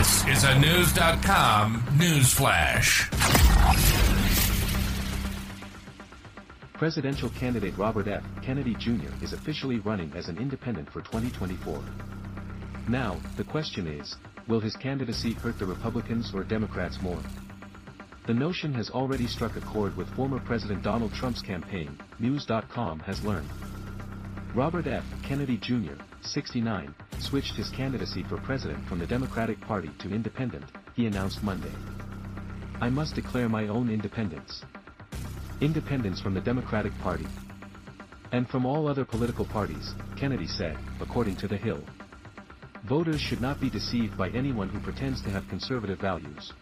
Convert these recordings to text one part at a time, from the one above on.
This is a News.com news flash. Presidential candidate Robert F. Kennedy Jr. is officially running as an independent for 2024. Now, the question is, will his candidacy hurt the Republicans or Democrats more? The notion has already struck a chord with former President Donald Trump's campaign, News.com has learned. Robert F. Kennedy Jr., 69, switched his candidacy for president from the Democratic Party to independent, he announced Monday. I must declare my own independence. Independence from the Democratic Party. And from all other political parties, Kennedy said, according to The Hill. Voters should not be deceived by anyone who pretends to have conservative values.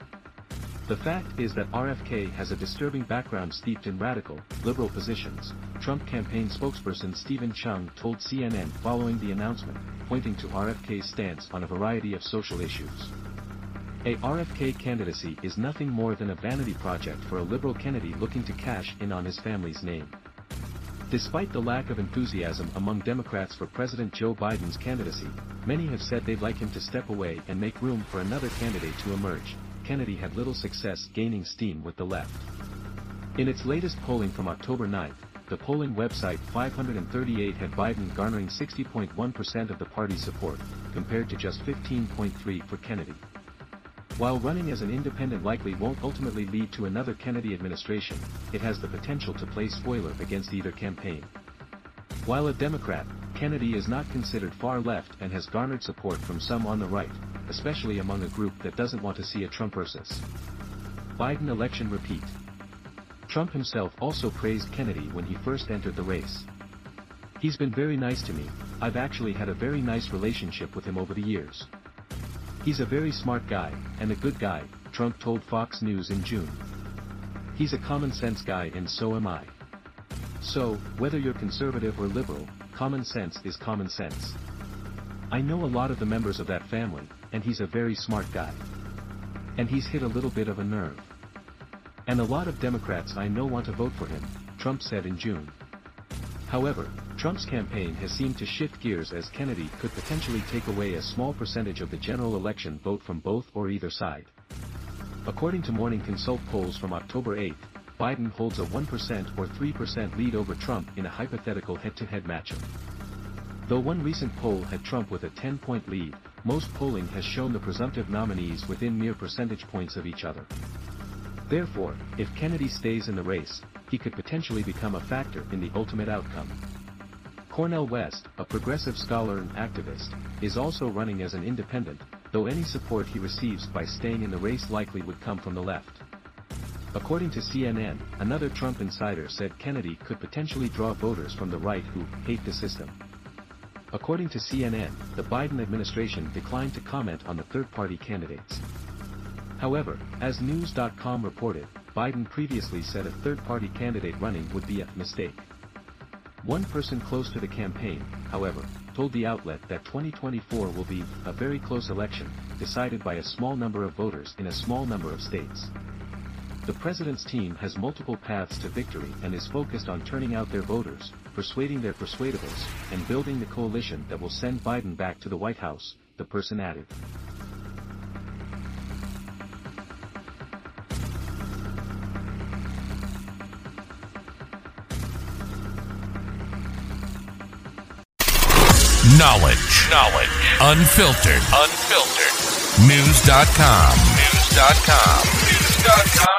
The fact is that RFK has a disturbing background steeped in radical, liberal positions, Trump campaign spokesperson Steven Cheung told CNN following the announcement, pointing to RFK's stance on a variety of social issues. A RFK candidacy is nothing more than a vanity project for a liberal Kennedy looking to cash in on his family's name. Despite the lack of enthusiasm among Democrats for President Joe Biden's candidacy, many have said they'd like him to step away and make room for another candidate to emerge, Kennedy had little success gaining steam with the left. In its latest polling from October 9, the polling website 538 had Biden garnering 60.1% of the party's support, compared to just 15.3 for Kennedy. While running as an independent likely won't ultimately lead to another Kennedy administration, it has the potential to play spoiler against either campaign. While a Democrat, Kennedy is not considered far left and has garnered support from some on the right, especially among a group that doesn't want to see a Trump versus Biden election repeat. Trump himself also praised Kennedy when he first entered the race. He's been very nice to me, I've actually had a very nice relationship with him over the years. He's a very smart guy, and a good guy, Trump told Fox News in June. He's a common sense guy and so am I. So, whether you're conservative or liberal, common sense is common sense. I know a lot of the members of that family, and he's a very smart guy. And he's hit a little bit of a nerve. And a lot of Democrats I know want to vote for him, Trump said in June. However, Trump's campaign has seemed to shift gears as Kennedy could potentially take away a small percentage of the general election vote from both or either side. According to Morning Consult polls from October 8, Biden holds a 1% or 3% lead over Trump in a hypothetical head-to-head matchup. Though one recent poll had Trump with a 10-point lead, most polling has shown the presumptive nominees within mere percentage points of each other. Therefore, if Kennedy stays in the race, he could potentially become a factor in the ultimate outcome. Cornel West, a progressive scholar and activist, is also running as an independent, though any support he receives by staying in the race likely would come from the left. According to CNN, another Trump insider said Kennedy could potentially draw voters from the right who hate the system. According to CNN, the Biden administration declined to comment on the third-party candidates. However, as News.com reported, Biden previously said a third-party candidate running would be a mistake. One person close to the campaign, however, told the outlet that 2024 will be a very close election, decided by a small number of voters in a small number of states. The president's team has multiple paths to victory and is focused on turning out their voters, persuading their persuadables, and building the coalition that will send Biden back to the White House, the person added. Knowledge. Knowledge. Unfiltered. Unfiltered. News.com. News.com. News.com.